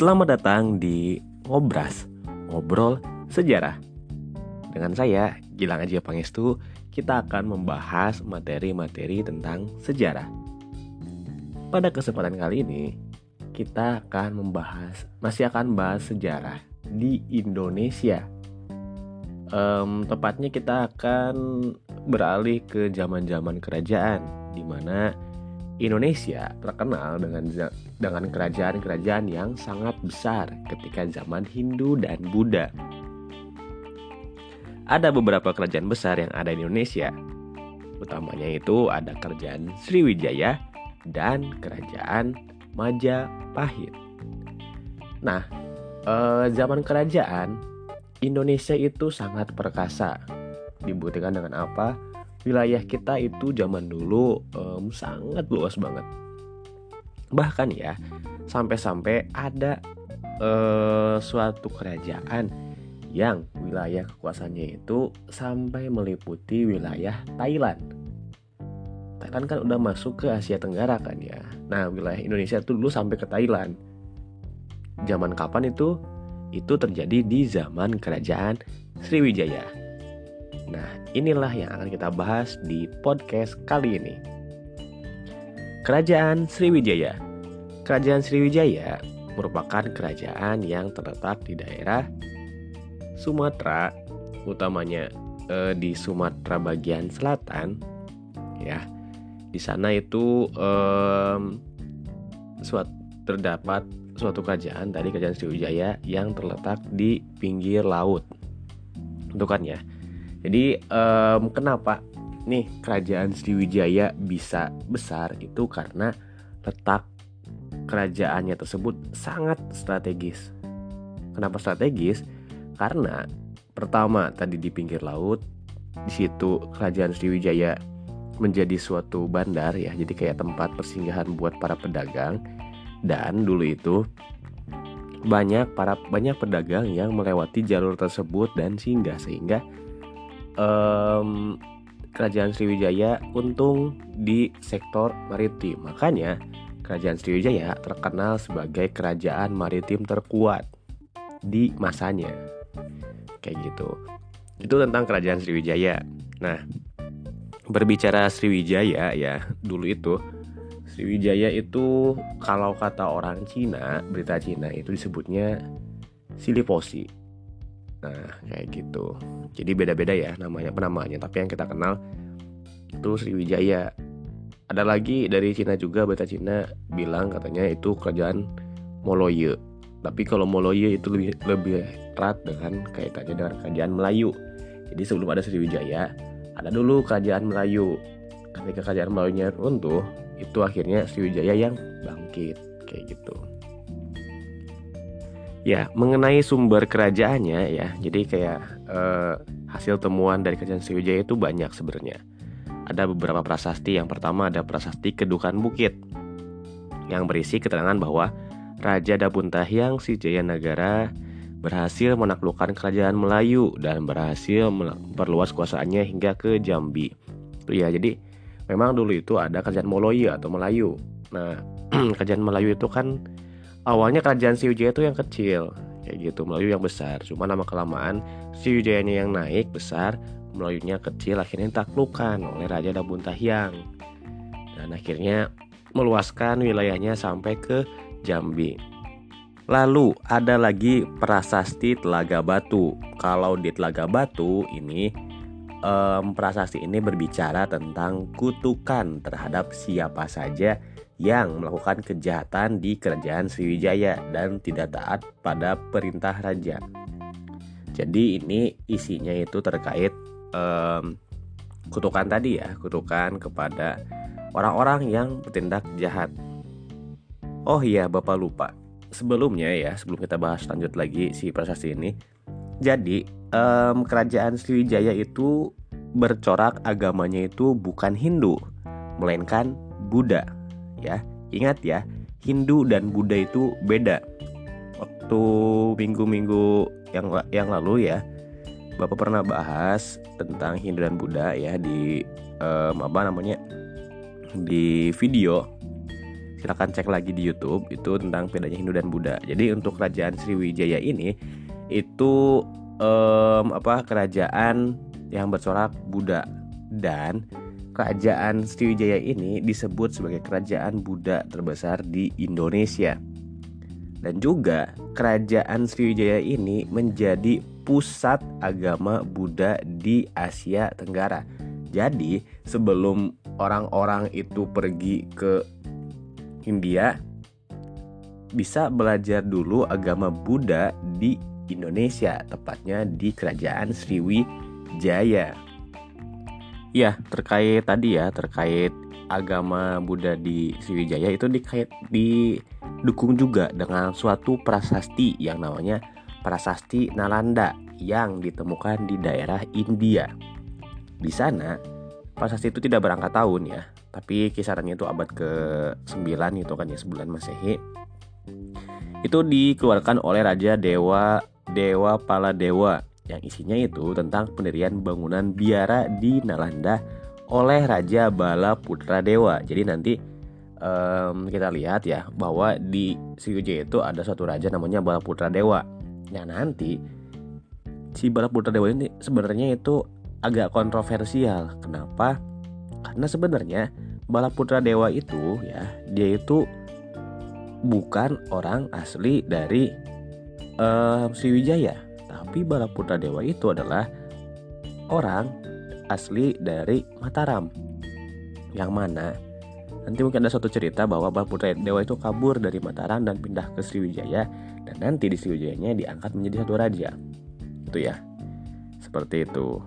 Selamat datang di Ngobras, Ngobrol Sejarah. Dengan saya, Gilang Aji Pangestu, kita akan membahas materi-materi tentang sejarah. Pada kesempatan kali ini, kita akan membahas, masih akan bahas sejarah di Indonesia. Um, tepatnya kita akan beralih ke zaman-zaman kerajaan, di mana Indonesia terkenal dengan dengan kerajaan-kerajaan yang sangat besar ketika zaman Hindu dan Buddha. Ada beberapa kerajaan besar yang ada di Indonesia. Utamanya itu ada kerajaan Sriwijaya dan kerajaan Majapahit. Nah, eh, zaman kerajaan Indonesia itu sangat perkasa. Dibuktikan dengan apa? Wilayah kita itu zaman dulu um, sangat luas banget. Bahkan ya, sampai-sampai ada uh, suatu kerajaan yang wilayah kekuasaannya itu sampai meliputi wilayah Thailand. Thailand kan udah masuk ke Asia Tenggara kan ya. Nah, wilayah Indonesia itu dulu sampai ke Thailand. Zaman kapan itu? Itu terjadi di zaman kerajaan Sriwijaya. Nah, inilah yang akan kita bahas di podcast kali ini. Kerajaan Sriwijaya. Kerajaan Sriwijaya merupakan kerajaan yang terletak di daerah Sumatera, utamanya eh, di Sumatera bagian selatan. Ya, di sana itu eh, suatu terdapat suatu kerajaan dari kerajaan Sriwijaya yang terletak di pinggir laut. Itu kan ya. Jadi um, kenapa nih kerajaan Sriwijaya bisa besar itu karena letak kerajaannya tersebut sangat strategis. Kenapa strategis? Karena pertama tadi di pinggir laut, di situ kerajaan Sriwijaya menjadi suatu bandar ya, jadi kayak tempat persinggahan buat para pedagang dan dulu itu banyak para banyak pedagang yang melewati jalur tersebut dan singgah sehingga um, kerajaan Sriwijaya untung di sektor maritim. Makanya kerajaan Sriwijaya terkenal sebagai kerajaan maritim terkuat di masanya. Kayak gitu. Itu tentang kerajaan Sriwijaya. Nah, berbicara Sriwijaya ya, dulu itu Sriwijaya itu kalau kata orang Cina, berita Cina itu disebutnya Siliposi. Nah, kayak gitu. Jadi beda-beda ya namanya penamanya, tapi yang kita kenal itu Sriwijaya. Ada lagi dari Cina juga berita Cina bilang katanya itu kerajaan Moloye. Tapi kalau Moloye itu lebih lebih erat dengan kaitannya dengan kerajaan Melayu. Jadi sebelum ada Sriwijaya, ada dulu kerajaan Melayu. Ketika kerajaan Melayunya runtuh, itu akhirnya Sriwijaya yang bangkit kayak gitu. Ya, mengenai sumber kerajaannya ya, jadi kayak eh, hasil temuan dari kerajaan Sriwijaya itu banyak sebenarnya. Ada beberapa prasasti. Yang pertama ada prasasti Kedukan Bukit yang berisi keterangan bahwa Raja Dabuntahyang si Jaya Negara berhasil menaklukkan kerajaan Melayu dan berhasil memperluas kuasaannya hingga ke Jambi. Tuh ya, jadi memang dulu itu ada kerajaan Moloye atau Melayu. Nah, kerajaan Melayu itu kan awalnya kerajaan Sriwijaya itu yang kecil kayak gitu Melayu yang besar. Cuma lama kelamaan Sriwijayanya yang naik besar Melayunya kecil akhirnya ditaklukan oleh Raja Dabuntahyang dan akhirnya meluaskan wilayahnya sampai ke Jambi. Lalu ada lagi prasasti Telaga Batu. Kalau di Telaga Batu ini um, prasasti ini berbicara tentang kutukan terhadap siapa saja yang melakukan kejahatan di kerajaan Sriwijaya dan tidak taat pada perintah raja. Jadi ini isinya itu terkait um, kutukan tadi ya, kutukan kepada orang-orang yang bertindak jahat. Oh iya, Bapak lupa. Sebelumnya ya, sebelum kita bahas lanjut lagi si prasasti ini. Jadi, um, kerajaan Sriwijaya itu bercorak agamanya itu bukan Hindu, melainkan Buddha ya. Ingat ya, Hindu dan Buddha itu beda. Waktu minggu-minggu yang yang lalu ya, Bapak pernah bahas tentang Hindu dan Buddha ya di um, apa namanya? di video Silahkan cek lagi di YouTube itu tentang bedanya Hindu dan Buddha. Jadi untuk kerajaan Sriwijaya ini itu um, apa kerajaan yang bercorak Buddha dan kerajaan Sriwijaya ini disebut sebagai kerajaan Buddha terbesar di Indonesia. Dan juga kerajaan Sriwijaya ini menjadi pusat agama Buddha di Asia Tenggara. Jadi, sebelum orang-orang itu pergi ke India, bisa belajar dulu agama Buddha di Indonesia, tepatnya di kerajaan Sriwijaya. Ya, terkait tadi ya, terkait agama Buddha di Sriwijaya itu dikait didukung juga dengan suatu prasasti yang namanya Prasasti Nalanda yang ditemukan di daerah India. Di sana, prasasti itu tidak berangkat tahun ya, tapi kisarannya itu abad ke-9 itu kan ya, 9 Masehi. Itu dikeluarkan oleh Raja Dewa Dewa Paladewa yang isinya itu tentang pendirian bangunan biara di Nalanda oleh Raja Bala Putra Dewa. Jadi nanti um, kita lihat ya bahwa di Sriwijaya itu ada suatu raja namanya Bala Putra Dewa Nah nanti si Balaputra Dewa ini sebenarnya itu agak kontroversial. Kenapa? Karena sebenarnya Balaputra Dewa itu ya dia itu bukan orang asli dari uh, Sriwijaya, tapi Balaputra Dewa itu adalah orang asli dari Mataram. Yang mana nanti mungkin ada suatu cerita bahwa Balaputra Dewa itu kabur dari Mataram dan pindah ke Sriwijaya dan nanti di Sriwijayanya diangkat menjadi satu raja. Itu ya. Seperti itu.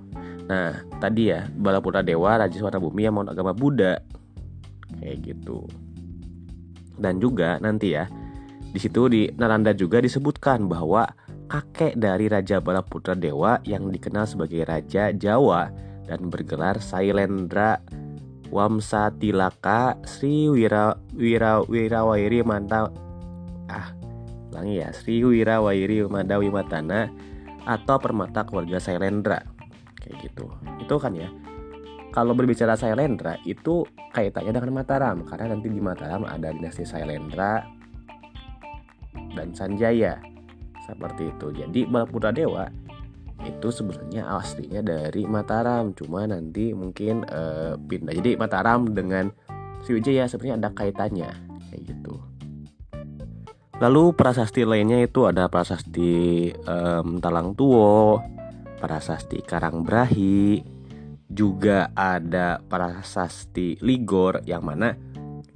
Nah tadi ya Balaputra Dewa Raja Suara Bumi yang mau agama Buddha. Kayak gitu. Dan juga nanti ya di situ di Naranda juga disebutkan bahwa kakek dari Raja Balaputra Dewa yang dikenal sebagai Raja Jawa dan bergelar Sailendra Wamsatilaka Sri Wira Wira Wirawairi Manta ah ulangi ya Sri Wira Wairi Madawi Matana atau permata keluarga Sailendra. Kayak gitu. Itu kan ya. Kalau berbicara Sailendra itu kaitannya dengan Mataram. Karena nanti di Mataram ada dinasti Sailendra dan Sanjaya. Seperti itu. Jadi Balaputra Dewa itu sebenarnya aslinya dari Mataram. Cuma nanti mungkin uh, pindah. Jadi Mataram dengan Sriwijaya sebenarnya ada kaitannya. Kayak gitu. Lalu prasasti lainnya itu ada prasasti um, Talang Tuwo, prasasti Karangbrahi, juga ada prasasti Ligor yang mana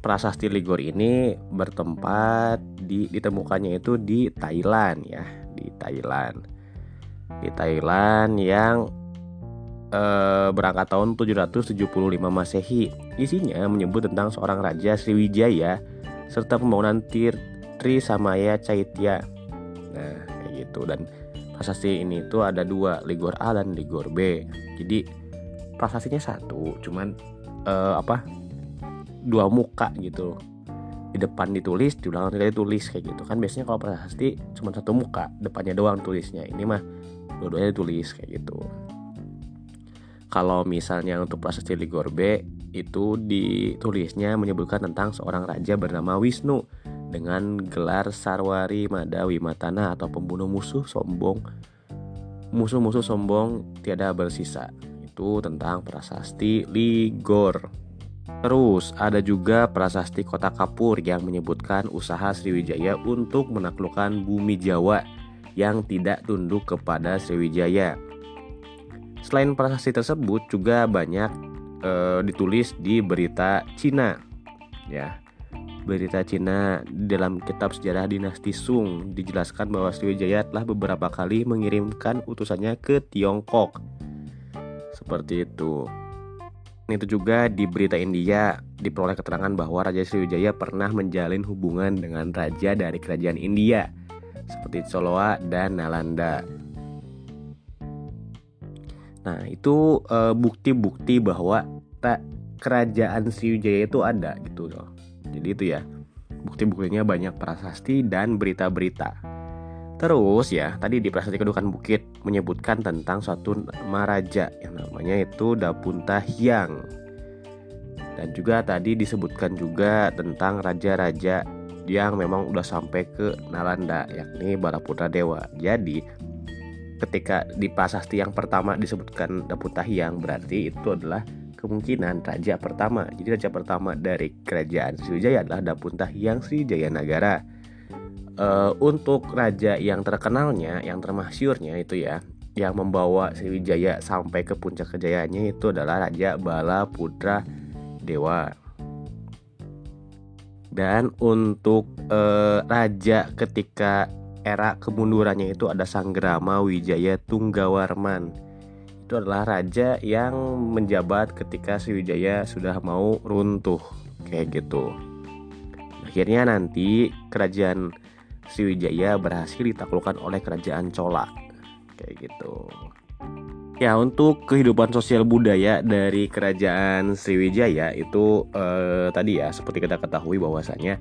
prasasti Ligor ini bertempat di ditemukannya itu di Thailand ya, di Thailand. Di Thailand yang eh, berangkat tahun 775 Masehi. Isinya menyebut tentang seorang raja Sriwijaya serta pembangunan tir Tri Samaya Caitya nah kayak gitu dan prasasti ini tuh ada dua Ligor A dan Ligor B jadi prasastinya satu cuman uh, apa dua muka gitu di depan ditulis di belakang tidak ditulis kayak gitu. Kan biasanya kalau prasasti cuma satu muka depannya doang tulisnya. Ini mah dua-duanya ditulis kayak gitu. Kalau misalnya untuk prasasti Ligor B itu ditulisnya menyebutkan tentang seorang raja bernama Wisnu dengan gelar Sarwari Madawi Matana atau pembunuh musuh sombong. Musuh-musuh sombong tiada bersisa. Itu tentang prasasti Ligor terus ada juga prasasti kota Kapur yang menyebutkan usaha Sriwijaya untuk menaklukkan bumi Jawa yang tidak tunduk kepada Sriwijaya selain prasasti tersebut juga banyak e, ditulis di berita Cina ya berita Cina dalam kitab sejarah dinasti Sung dijelaskan bahwa Sriwijaya telah beberapa kali mengirimkan utusannya ke Tiongkok. Seperti itu. Itu juga di berita India diperoleh keterangan bahwa Raja Sriwijaya pernah menjalin hubungan dengan raja dari kerajaan India seperti Soloa dan Nalanda. Nah, itu eh, bukti-bukti bahwa tak kerajaan Sriwijaya itu ada gitu loh. Jadi itu ya bukti-buktinya banyak prasasti dan berita-berita. Terus ya tadi di prasasti Kedukan Bukit menyebutkan tentang suatu nama raja yang namanya itu Dapunta Hyang. Dan juga tadi disebutkan juga tentang raja-raja yang memang udah sampai ke Nalanda yakni Balaputra Dewa. Jadi ketika di prasasti yang pertama disebutkan Daputahyang berarti itu adalah kemungkinan raja pertama. Jadi raja pertama dari kerajaan Sriwijaya adalah Dapuntahyang Sriwijaya Nagara. Uh, untuk raja yang terkenalnya, yang termasyurnya itu ya, yang membawa Sriwijaya sampai ke puncak kejayaannya itu adalah Raja Bala Putra Dewa. Dan untuk eh, raja ketika era kemundurannya itu ada Sanggrama Wijaya Tunggawarman. Itu adalah raja yang menjabat ketika Sriwijaya sudah mau runtuh kayak gitu. Akhirnya nanti kerajaan Sriwijaya berhasil ditaklukkan oleh kerajaan Chola kayak gitu. Ya untuk kehidupan sosial budaya dari kerajaan Sriwijaya itu eh, tadi ya seperti kita ketahui bahwasanya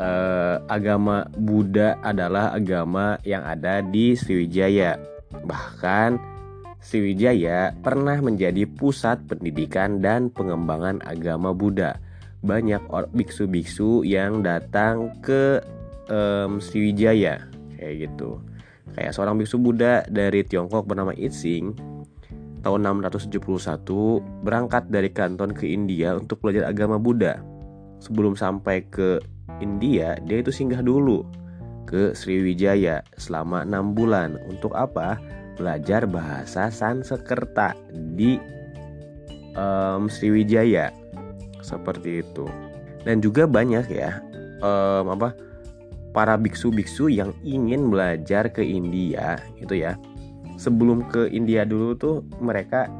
eh, agama Buddha adalah agama yang ada di Sriwijaya. Bahkan Sriwijaya pernah menjadi pusat pendidikan dan pengembangan agama Buddha. Banyak biksu-biksu yang datang ke um, Sriwijaya kayak gitu. Kayak seorang biksu Buddha dari Tiongkok bernama Itsing tahun 671 berangkat dari Kanton ke India untuk belajar agama Buddha. Sebelum sampai ke India, dia itu singgah dulu ke Sriwijaya selama enam bulan. Untuk apa? Belajar bahasa Sanskerta di um, Sriwijaya. Seperti itu. Dan juga banyak ya um, apa para biksu-biksu yang ingin belajar ke India itu ya. Sebelum ke India dulu tuh mereka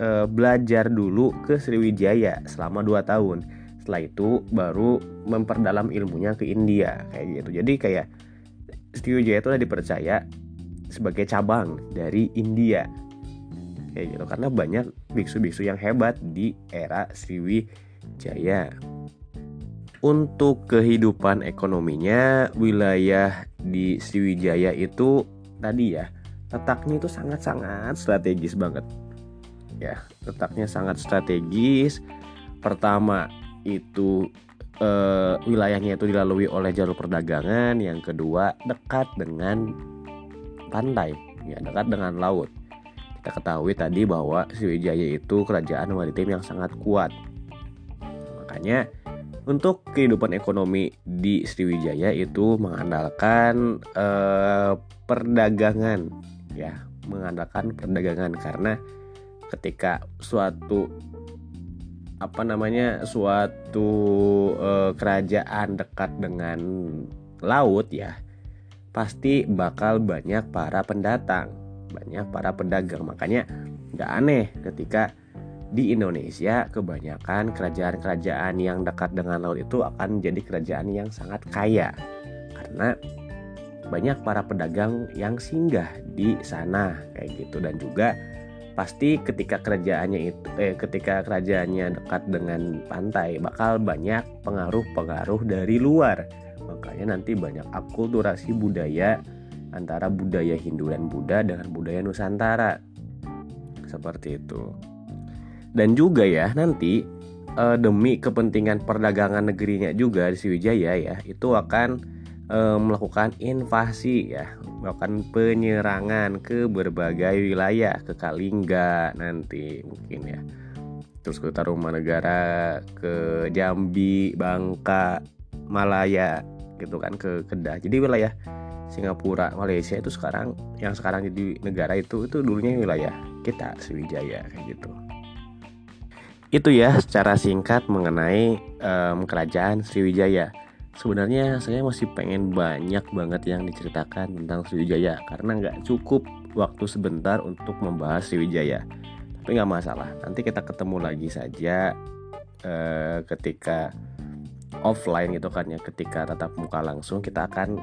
e, belajar dulu ke Sriwijaya selama 2 tahun. Setelah itu baru memperdalam ilmunya ke India kayak gitu. Jadi kayak Sriwijaya itu udah dipercaya sebagai cabang dari India kayak gitu. Karena banyak biksu-biksu yang hebat di era Sriwijaya untuk kehidupan ekonominya wilayah di Sriwijaya itu tadi ya letaknya itu sangat-sangat strategis banget. Ya letaknya sangat strategis. Pertama itu eh, wilayahnya itu dilalui oleh jalur perdagangan. Yang kedua dekat dengan pantai. Ya dekat dengan laut. Kita ketahui tadi bahwa Sriwijaya itu kerajaan maritim yang sangat kuat. Makanya untuk kehidupan ekonomi di Sriwijaya itu mengandalkan eh, perdagangan ya, mengandalkan perdagangan karena ketika suatu apa namanya suatu eh, kerajaan dekat dengan laut ya pasti bakal banyak para pendatang banyak para pedagang. Makanya nggak aneh ketika di Indonesia kebanyakan kerajaan-kerajaan yang dekat dengan laut itu akan menjadi kerajaan yang sangat kaya. Karena banyak para pedagang yang singgah di sana kayak gitu. Dan juga pasti ketika kerajaannya itu eh ketika kerajaannya dekat dengan pantai bakal banyak pengaruh-pengaruh dari luar. Makanya nanti banyak akulturasi budaya antara budaya Hindu dan Buddha dengan budaya Nusantara. Seperti itu dan juga ya nanti uh, demi kepentingan perdagangan negerinya juga di Sriwijaya ya itu akan uh, melakukan invasi ya. Melakukan penyerangan ke berbagai wilayah ke Kalingga nanti mungkin ya. Terus ke Tarumanegara ke Jambi Bangka Malaya gitu kan ke Kedah. Jadi wilayah Singapura Malaysia itu sekarang yang sekarang jadi negara itu itu dulunya wilayah kita Sriwijaya kayak gitu itu ya secara singkat mengenai um, kerajaan Sriwijaya. Sebenarnya saya masih pengen banyak banget yang diceritakan tentang Sriwijaya karena nggak cukup waktu sebentar untuk membahas Sriwijaya. Tapi nggak masalah, nanti kita ketemu lagi saja uh, ketika offline gitu kan ya, ketika tatap muka langsung kita akan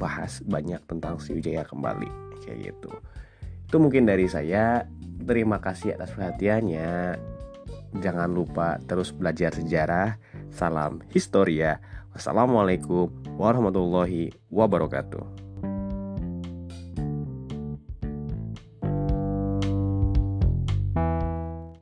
bahas banyak tentang Sriwijaya kembali kayak gitu. Itu mungkin dari saya. Terima kasih atas perhatiannya. Jangan lupa terus belajar sejarah. Salam historia. Wassalamualaikum warahmatullahi wabarakatuh.